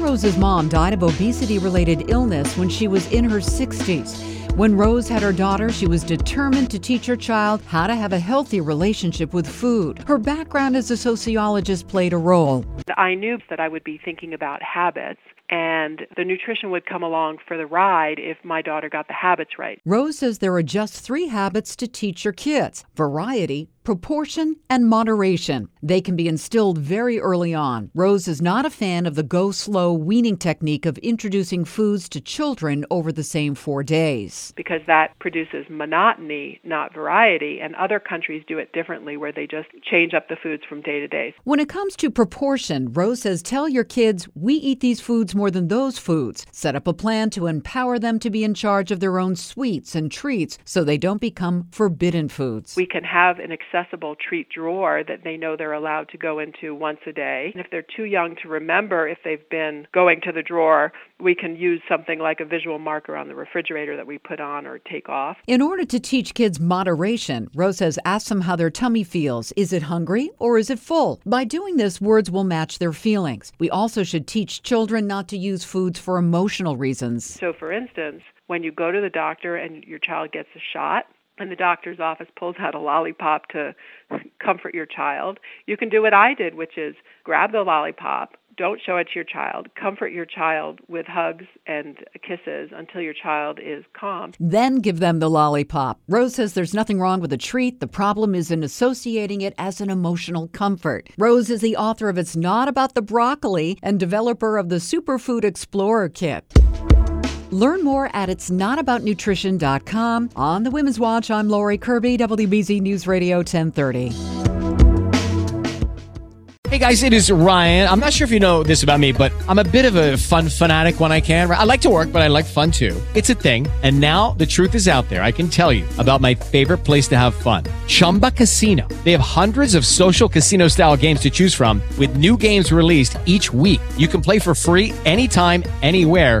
Rose's mom died of obesity-related illness when she was in her 60s. When Rose had her daughter, she was determined to teach her child how to have a healthy relationship with food. Her background as a sociologist played a role. I knew that I would be thinking about habits and the nutrition would come along for the ride if my daughter got the habits right. Rose says there are just three habits to teach your kids variety, proportion, and moderation. They can be instilled very early on. Rose is not a fan of the go slow weaning technique of introducing foods to children over the same four days. Because that produces monotony, not variety, and other countries do it differently where they just change up the foods from day to day. When it comes to proportion, Rose says tell your kids we eat these foods more than those foods. Set up a plan to empower them to be in charge of their own sweets and treats so they don't become forbidden foods. We can have an accessible treat drawer that they know they're allowed to go into once a day. And if they're too young to remember if they've been going to the drawer, we can use something like a visual marker on the refrigerator that we put on or take off. In order to teach kids moderation, Rose says ask them how their tummy feels. Is it hungry or is it full? By doing this, words will match their feelings. We also should teach children not to use foods for emotional reasons. So, for instance, when you go to the doctor and your child gets a shot, and the doctor's office pulls out a lollipop to comfort your child, you can do what I did, which is grab the lollipop, don't show it to your child, comfort your child with hugs and kisses until your child is calm. Then give them the lollipop. Rose says there's nothing wrong with a treat. The problem is in associating it as an emotional comfort. Rose is the author of It's Not About the Broccoli and developer of the Superfood Explorer Kit. Learn more at itsnotaboutnutrition.com. On the Women's Watch, I'm Lori Kirby, WBZ News Radio 1030. Hey guys, it is Ryan. I'm not sure if you know this about me, but I'm a bit of a fun fanatic when I can. I like to work, but I like fun too. It's a thing. And now the truth is out there. I can tell you about my favorite place to have fun Chumba Casino. They have hundreds of social casino style games to choose from, with new games released each week. You can play for free anytime, anywhere